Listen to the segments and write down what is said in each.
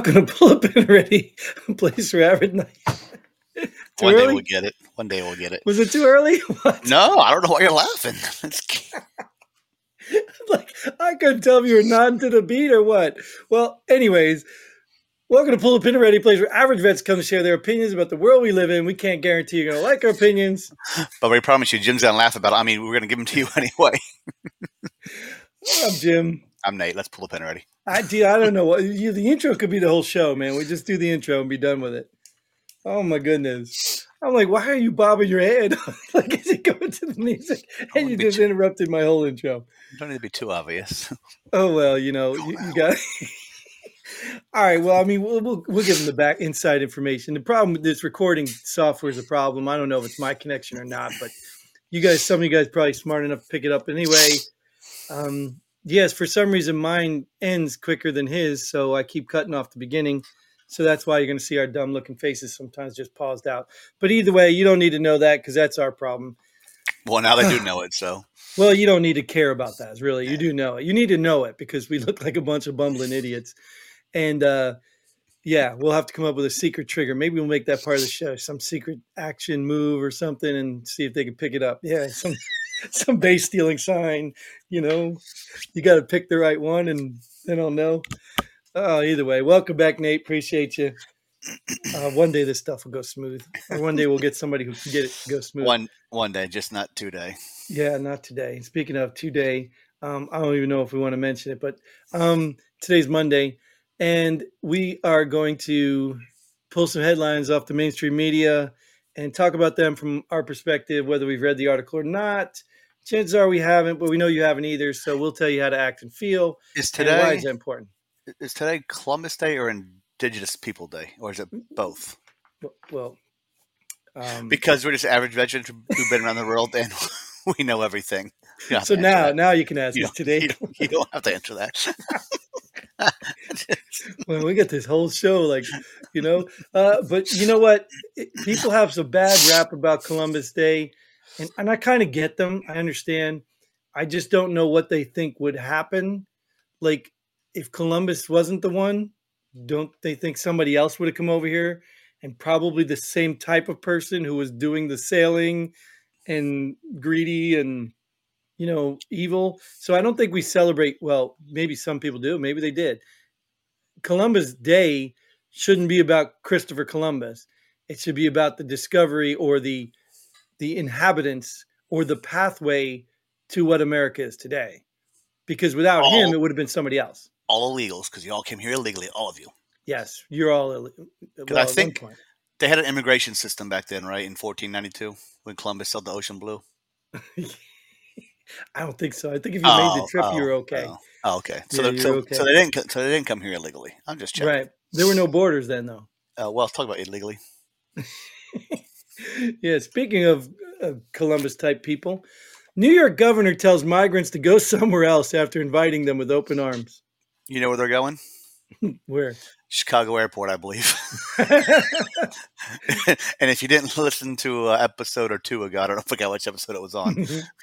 Welcome to Pull the Pin Already, a place for average night. One day we'll get it. One day we'll get it. Was it too early? What? No, I don't know why you're laughing. Like I couldn't tell if you were nodding to the beat or what. Well, anyways, welcome to Pull the Pin Already, a place where average vets come to share their opinions about the world we live in. We can't guarantee you're going to like our opinions. but we promise you, Jim's gonna laugh about it. I mean, we're gonna give them to you anyway. I'm Jim. I'm Nate. Let's pull the pen ready. I, dude, I don't know what you, the intro could be the whole show, man. We just do the intro and be done with it. Oh my goodness. I'm like, why are you bobbing your head? like, is it going to the music? And you just too- interrupted my whole intro. Don't need to be too obvious. Oh well, you know, you, you got. All right. Well, I mean, we'll, we'll we'll give them the back inside information. The problem with this recording software is a problem. I don't know if it's my connection or not, but you guys, some of you guys, probably smart enough to pick it up anyway. Um, yes, for some reason, mine ends quicker than his, so I keep cutting off the beginning. So that's why you're going to see our dumb looking faces sometimes just paused out. But either way, you don't need to know that because that's our problem. well, now they do know it, so Well, you don't need to care about that. Really, you do know it. You need to know it because we look like a bunch of bumbling idiots. And uh, yeah, we'll have to come up with a secret trigger. Maybe we'll make that part of the show, some secret action move or something, and see if they can pick it up. Yeah, some some base stealing sign. You know, you got to pick the right one, and then I'll know. Oh, either way, welcome back, Nate. Appreciate you. Uh, one day this stuff will go smooth, or one day we'll get somebody who can get it to go smooth. one one day, just not today. Yeah, not today. Speaking of today, um, I don't even know if we want to mention it, but um, today's Monday, and we are going to pull some headlines off the mainstream media and talk about them from our perspective, whether we've read the article or not. Chances are we haven't, but we know you haven't either, so we'll tell you how to act and feel. Is and why today is that important? is today Columbus Day or Indigenous People Day, or is it both? Well, um, Because we're just average veterans who've been around the world and we know everything. You don't have so now, that. now you can ask You us don't- today. you don't, you don't have to answer that. well, we got this whole show, like, you know. Uh, but you know what? People have some bad rap about Columbus Day, and, and I kind of get them. I understand. I just don't know what they think would happen. Like, if Columbus wasn't the one, don't they think somebody else would have come over here? And probably the same type of person who was doing the sailing and greedy and, you know, evil. So I don't think we celebrate. Well, maybe some people do. Maybe they did. Columbus Day shouldn't be about Christopher Columbus. It should be about the discovery or the the inhabitants or the pathway to what America is today. Because without him, it would have been somebody else. all illegals, because you all came here illegally, all of you. Yes, you're all. Ill- well, I think- They had an immigration system back then, right? In 1492, when Columbus sailed the ocean blue. I don't think so. I think if you made the trip, you were okay. Oh, oh, okay. So, Yeah, they- so, okay. so they didn't. So they didn't come here illegally. I'm just checking. Right. There were no borders then, though. Uh, well, let's talk about illegally. yeah, speaking of uh, Columbus type people, New York governor tells migrants to go somewhere else after inviting them with open arms. You know where they're going? Where? Chicago Airport, I believe. and if you didn't listen to uh, episode or two ago, I don't know, forget which episode it was on.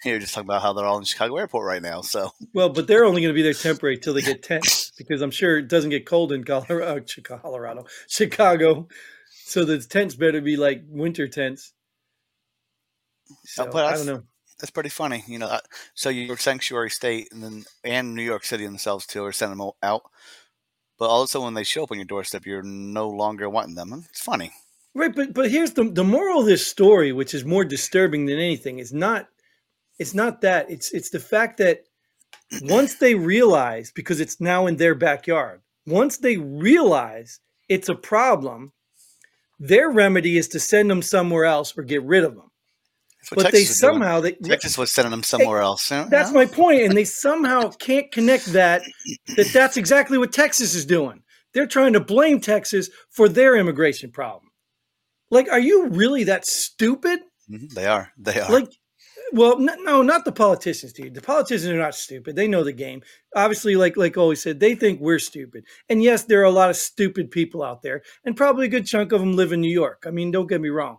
You're just talking about how they're all in Chicago Airport right now. So well, but they're only going to be there temporary till they get tents because I'm sure it doesn't get cold in Colorado, Colorado, Chicago. So the tents better be like winter tents. So, but I don't know. that's pretty funny. You know, uh, so your sanctuary state, and then and New York City themselves too are sending them out. But also, when they show up on your doorstep, you're no longer wanting them. It's funny. Right, but but here's the the moral of this story, which is more disturbing than anything, is not it's not that. It's it's the fact that once they realize, because it's now in their backyard, once they realize it's a problem, their remedy is to send them somewhere else or get rid of them. But they Texas doing. somehow they Texas was sending them somewhere else. you know? that's my point, and they somehow can't connect that that that's exactly what Texas is doing. They're trying to blame Texas for their immigration problem. Like, are you really that stupid? Mhm, They are. They are. Like, well, no, not the politicians, dude. The politicians are not stupid. They know the game. Obviously, like like always said, they think we're stupid. And yes, there are a lot of stupid people out there, and probably a good chunk of them live in New York. I mean, don't get me wrong.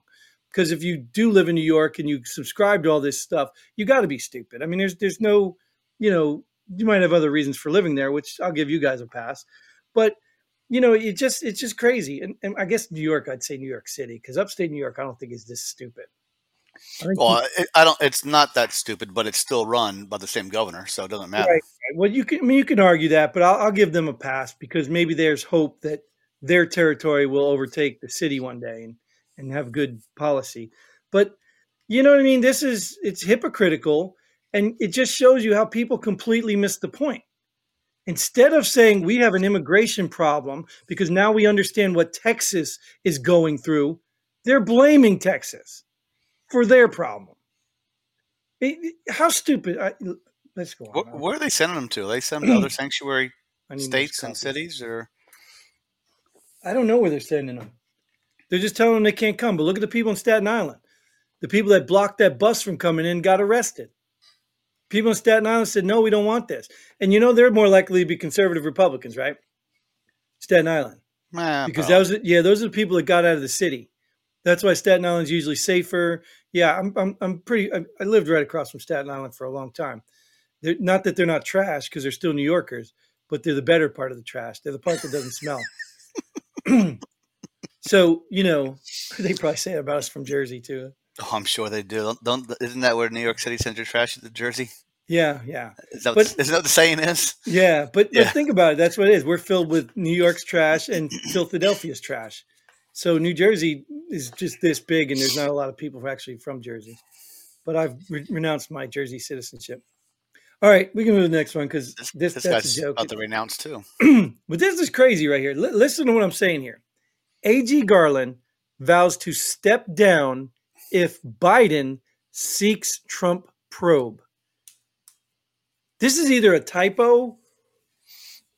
Because if you do live in New York and you subscribe to all this stuff, you got to be stupid. I mean, there's there's no, you know, you might have other reasons for living there, which I'll give you guys a pass. But you know, it just it's just crazy. And, and I guess New York, I'd say New York City, because upstate New York, I don't think is this stupid. I Well, it, I don't. It's not that stupid, but it's still run by the same governor, so it doesn't matter. Right. Well, you can. I mean, you can argue that, but I'll, I'll give them a pass because maybe there's hope that their territory will overtake the city one day and and have good policy. But you know what I mean? This is it's hypocritical, and it just shows you how people completely miss the point. Instead of saying we have an immigration problem because now we understand what Texas is going through, they're blaming Texas for their problem. How stupid! I, let's go on. Where, are they sending them to? Are they send them to other sanctuary I need more states and cities, or I don't know where they're sending them. They're just telling them they can't come. But look at the people in Staten Island. The people that blocked that bus from coming in got arrested. People in Staten Island said, no, we don't want this. And you know, they're more likely to be conservative Republicans, right? Staten Island. Eh, Because probably. was yeah, those are the people that got out of the city. That's why Staten Island's usually safer. Yeah, I'm, I'm, I'm pretty, I, I lived right across from Staten Island for a long time. They're, not that they're not trash because they're still New Yorkers, but they're the better part of the trash. They're the part that doesn't smell. so, you know, they probably say it about us from Jersey too. Oh, I'm sure they do. Don't, don't isn't that where New York City sends your trash to Jersey? Yeah, yeah. Is that, But- isn't that what the saying is? Yeah, but, Yeah. but think about it. That's what it is. We're filled with New York's trash and Philadelphia's trash. So New Jersey is just this big, and there's not a lot of people who are actually from Jersey. But I've re- renounced my Jersey citizenship. All right, we can move to the next one because This, this, this that's guy's a joke. about to renounce too. but this is crazy right here. Li- listen to what I'm saying here. A.G. Garland vows to step down if Biden seeks Trump probe. This is either a typo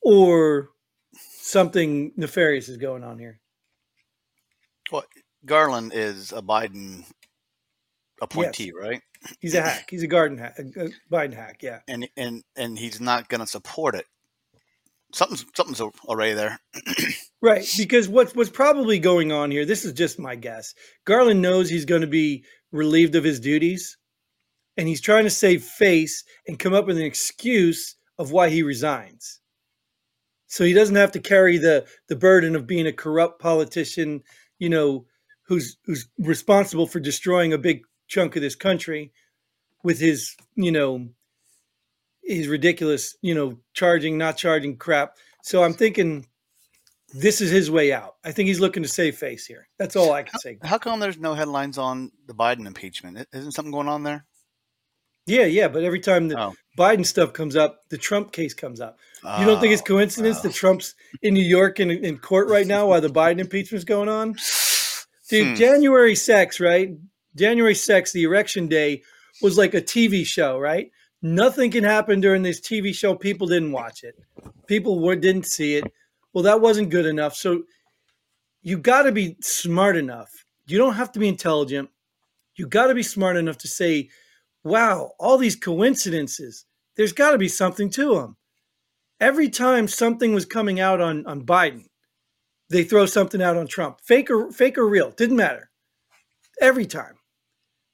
or something nefarious is going on here. Well, Garland is a Biden appointee, right? He's a hack. He's a garden hack, a Biden hack. Yeah. And and and he's not going to support it. Something's something's already there. Right, because what's what's probably going on here, this is just my guess. Garland knows he's going to be relieved of his duties, and he's trying to save face and come up with an excuse of why he resigns. So he doesn't have to carry the the burden of being a corrupt politician, you know, who's who's responsible for destroying a big chunk of this country with his, you know, his ridiculous, you know, charging, not charging crap. So I'm thinking this is his way out. I think he's looking to save face here. That's all I can say. How come there's no headlines on the Biden impeachment? Isn't something going on there? Yeah, yeah, but every time the Oh. Biden stuff comes up, the Trump case comes up. You don't think it's Oh, coincidence oh. that Trump's in New York in, in court right now while the Biden impeachment's going on? Dude, Hmm. January 6th, right? January 6th, the election day, was like a TV show, right? Nothing can happen during this TV show. People didn't watch it. People were, didn't see it. Well, that wasn't good enough. So you got to be smart enough. You don't have to be intelligent. You got to be smart enough to say, wow, all these coincidences, there's got to be something to them. Every time something was coming out on, on Biden, they throw something out on Trump. Fake or fake or real, didn't matter. Every time.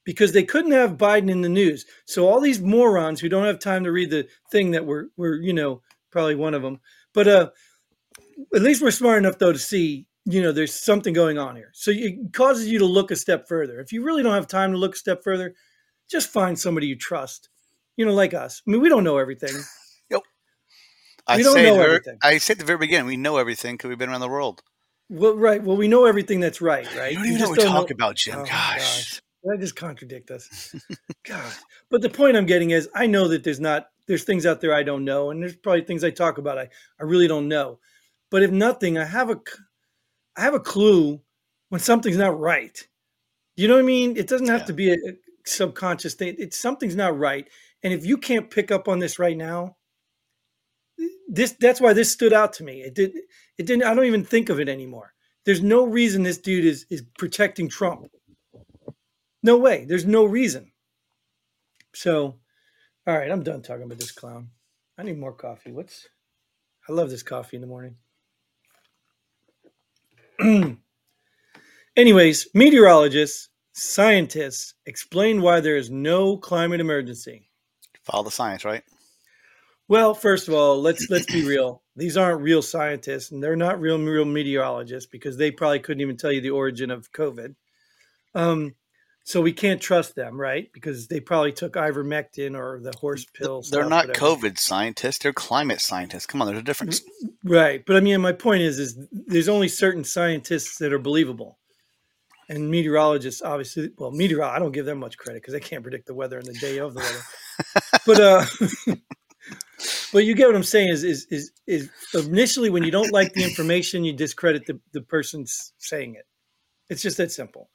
Because they couldn't have Biden in the news. So all these morons who don't have time to read the thing that we're we're, you know, probably one of them. But uh at least we're smart enough though to see, you know, there's something going on here. So it causes you to look a step further. If you really don't have time to look a step further, just find somebody you trust. You know, like us. I mean, we don't know everything. I we don't say know very- everything. I say at the very beginning, we know everything because we've been around the world. Well, right. Well, we know everything that's right, right? You don't You even know what we talk about, Jim. Oh, Gosh. Did I just contradict us? God. But the point I'm getting is I know that there's not there's things out there I don't know, and there's probably things I talk about I, I really don't know. But if nothing, I have a I have a clue when something's not right. You know what I mean? It doesn't have Yeah. to be a subconscious thing. It's something's not right. And if you can't pick up on this right now, this that's why this stood out to me. It did it didn't I don't even think of it anymore. There's no reason this dude is is protecting Trump. No way. There's no reason. So, all right, I'm done talking about this clown. I need more coffee. What's I love this coffee in the morning. Anyways, meteorologists, scientists explain why there is no climate emergency. Follow the science, right? Well, first of all, let's let's be real. These aren't real scientists, and they're not real real meteorologists because they probably couldn't even tell you the origin of COVID. Um, so we can't trust them, right? Because they probably took ivermectin or the horse pill. They're not whatever. COVID scientists. They're climate scientists. Come on, there's a difference. Right. But I mean, my point is, is there's only certain scientists that are believable. And meteorologists, obviously, well, meteor, I don't give them much credit because they can't predict the weather and the day of the weather. but, uh, but you get what I'm saying is, is, is, is initially when you don't like the information, you discredit the, the person saying it. It's just that simple.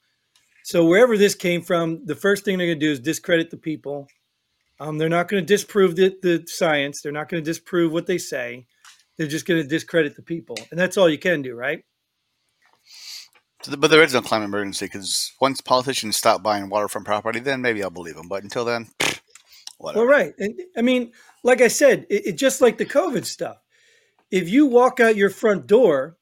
So wherever this came from, the first thing they're going to do is discredit the people. Um, they're not going to disprove the, the science. They're not going to disprove what they say. They're just going to discredit the people, and that's all you can do, right? But there is no climate emergency because once politicians stop buying waterfront property, then maybe I'll believe them. But until then, whatever. Well, right. And I mean, like I said, it, it just like the COVID stuff. If you walk out your front door,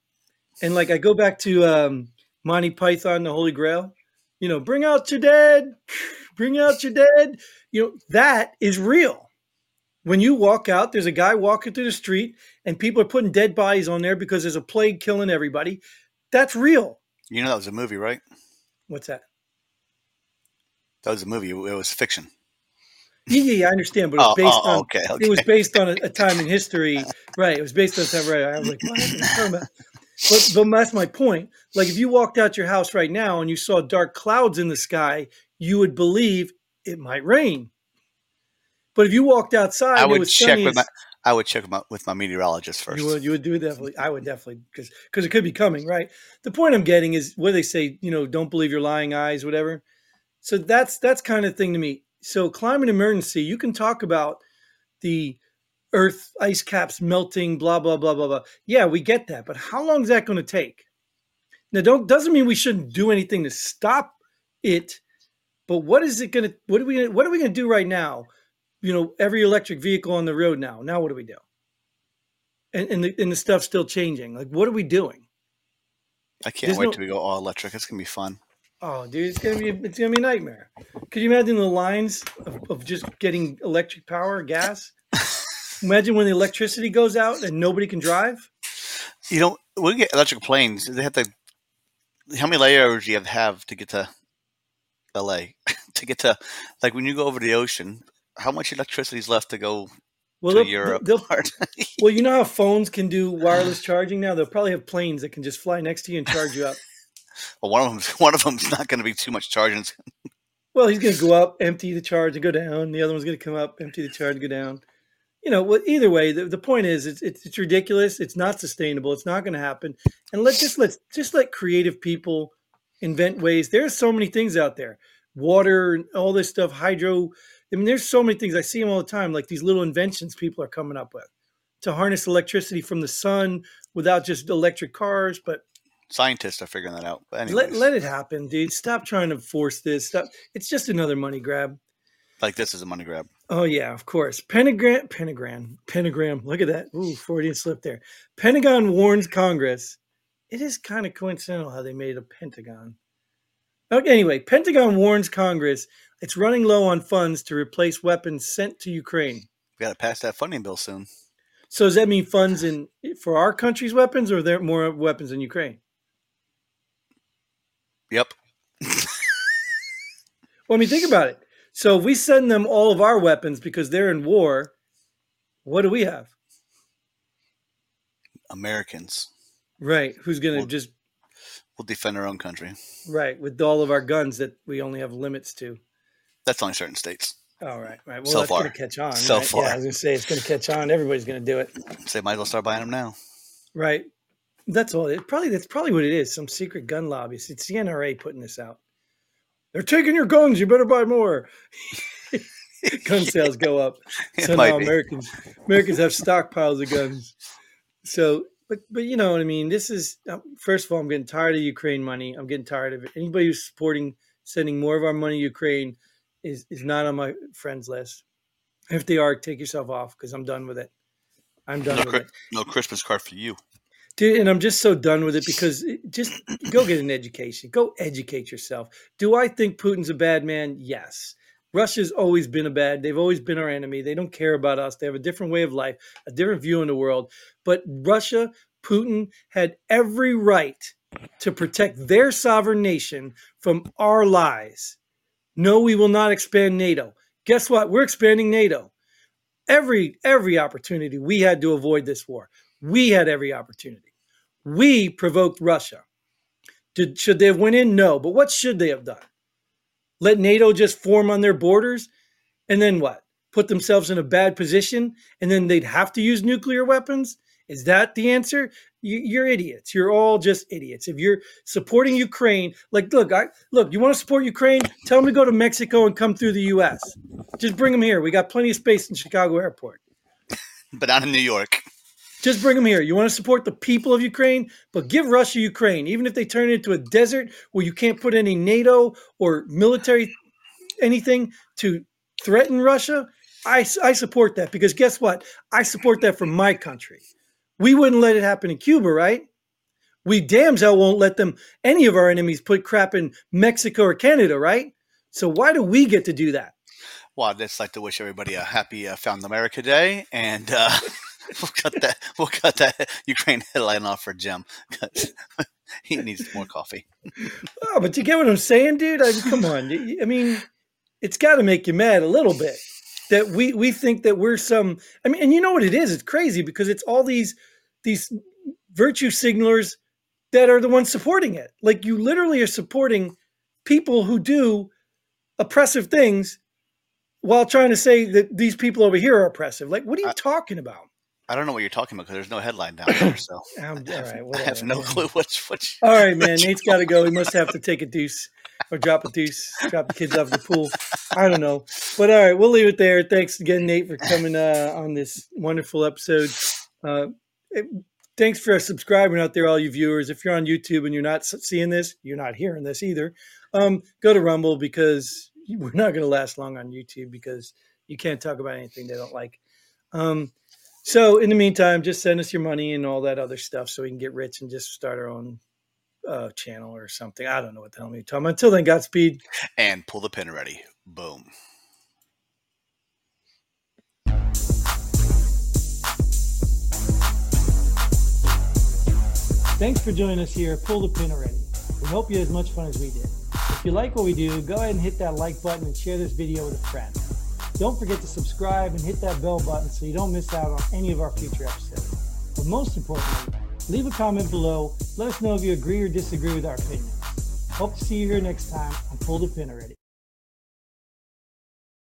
and like I go back to um, Monty Python, the Holy Grail, you know, bring out your dead, bring out your dead. You know, that is real. When you walk out, there's a guy walking through the street, and people are putting dead bodies on there because there's a plague killing everybody. That's real. You know that was a movie, right? What's that? That was a movie. It was fiction. Yeah, yeah, yeah, I understand, but it was Oh, based oh, on okay, okay. it was based on a, a time in history, right? It was based on a time, right? I was like, what are you talking about? But, but that's my point. Like, if you walked out your house right now and you saw dark clouds in the sky, you would believe it might rain. But if you walked outside, I and it would was check sunny with my I would check my, with my meteorologist first. you would, you would do definitely. I would definitely because because it could be coming, right? The point I'm getting is what they say, you know, don't believe your lying eyes, whatever. So that's that's kind of thing to me. So climate emergency, you can talk about the Earth ice caps melting, blah blah blah blah blah. Yeah, we get that, but how long is that going to take? Now, don't doesn't mean we shouldn't do anything to stop it, but what is it going to? What are we? Gonna, what are we going to do right now? You know, every electric vehicle on the road now. Now, what do we do? And and the, and the stuff's still changing. Like, what are we doing? I can't there's wait no- till we go all electric. It's gonna be fun. Oh, dude, it's gonna be it's gonna be a nightmare. Could you imagine the lines of, of just getting electric power, gas? imagine when the electricity goes out and nobody can drive. You know, we get electric planes. They have to. How many layers do you have to have to get to L.A. to get to like when you go over the ocean? How much electricity is left to go Well, to they'll- Europe? they'll- well, you know how phones can do wireless charging now. They'll probably have planes that can just fly next to you and charge you up. well, one of them, one of them's not going to be too much charging. Well, he's going to go up, empty the charge, and go down. The other one's going to come up, empty the charge, and go down. You know, well, either way, the, the point is, it's, it's it's ridiculous. It's not sustainable. It's not going to happen. And let just let just let creative people invent ways. There's so many things out there, water, and all this stuff, hydro. I mean, there's so many things. I see them all the time. Like these little inventions people are coming up with to harness electricity from the sun without just electric cars, but Scientists are figuring that out. But let, let it happen, dude. Stop trying to force this. Stop. It's just another money grab. like this is a money grab. Oh yeah, of course. Pentagram, pentagram, pentagram. Look at that. Ooh, Freudian slip there. Pentagon warns Congress. It is kind of coincidental how they made a pentagon. Okay, anyway, Pentagon warns Congress it's running low on funds to replace weapons sent to Ukraine. We got to pass that funding bill soon. So does that mean funds in for our country's weapons, or are there more weapons in Ukraine? Yep. Well, I mean, think about it. So if we send them all of our weapons because they're in war, what do we have? Americans Right. Who's going to Well- just will defend our own country. right with all of our guns that we only have limits to? That's only certain states. All right, right. Well, So that's far. going to catch on. So right? far. Yeah, I was going to say it's going to catch on. Everybody's going to do it. So they might as well start buying them now. Right. That's all. It probably that's probably what it is. Some secret gun lobbies. It's the NRA putting this out. They're taking your guns. You better buy more. gun sales go up. So now. Americans Americans have stockpiles of guns. So, but but you know what I mean. This is um, first of all, I'm getting tired of Ukraine money. I'm getting tired of it. Anybody who's supporting sending more of our money to Ukraine is is not on my friends list. If they are, take yourself off because I'm done with it. I'm done No, with it, no Christmas card for you. dude. And I'm just so done with it because it, just go get an education. Go educate yourself. Do I think Putin's a bad man? Yes. Russia's always been a bad. They've always been our enemy. They don't care about us. They have a different way of life, a different view in the world. But Russia, Putin had every right to protect their sovereign nation from our lies. No, we will not expand NATO. Guess what? We're expanding NATO. Every every opportunity we had to avoid this war. We had every opportunity. We provoked Russia. Did, should they have went in? No. But what should they have done? Let NATO just form on their borders, and then what? Put themselves in a bad position, and then they'd have to use nuclear weapons. Is that the answer? You, are idiots. You're all just idiots. If you're supporting Ukraine, like, look, I look. You want to support Ukraine? Tell them to go to Mexico and come through the U.S. Just bring them here. We got plenty of space in Chicago Airport. but not in New York. Just bring them here. You want to support the people of Ukraine, but give Russia Ukraine, even if they turn it into a desert where you can't put any NATO or military anything to threaten Russia. I, I support that because guess what? I support that for my country. We wouldn't let it happen in Cuba, right? We damn well won't let them, any of our enemies, put crap in Mexico or Canada, right? So why do we get to do that? Well, I'd just like to wish everybody a happy uh, Found America Day and. Uh... we'll cut that. We'll cut that Ukraine headline off for Jim he needs more coffee. oh, but you get what I'm saying, dude? I mean, come on. I mean, it's got to make you mad a little bit that we we think that we're some. I mean, and you know what it is? It's crazy because it's all these these virtue signalers that are the ones supporting it. Like you literally are supporting people who do oppressive things while trying to say that these people over here are oppressive. Like, what are you I, talking about? I don't know what you're talking about because there's no headline down there. So um, I, have, right, I have no clue what's what. All right, man. Nate's got to go. He must have to take a deuce or drop a deuce, drop the kids off the pool. I don't know, but all right, we'll leave it there. Thanks again, Nate, for coming uh, on this wonderful episode. Uh, it, thanks for subscribing out there, all you viewers. If you're on YouTube and you're not seeing this, you're not hearing this either. Um, go to Rumble because we're not going to last long on YouTube because you can't talk about anything they don't like. Um, so in the meantime, just send us your money and all that other stuff so we can get rich and just start our own uh, channel or something. I don't know what the hell I'm talking about. Until then, Godspeed. And pull the pin ready. Boom. Thanks for joining us here. Pull the pin already. We hope you had as much fun as we did. If you like what we do, go ahead and hit that like button and share this video with a friend. Don't forget to subscribe and hit that bell button so you don't miss out on any of our future episodes. But most importantly, leave a comment below. Let us know if you agree or disagree with our opinions. Hope to see you here next time on Pull the Pin Already.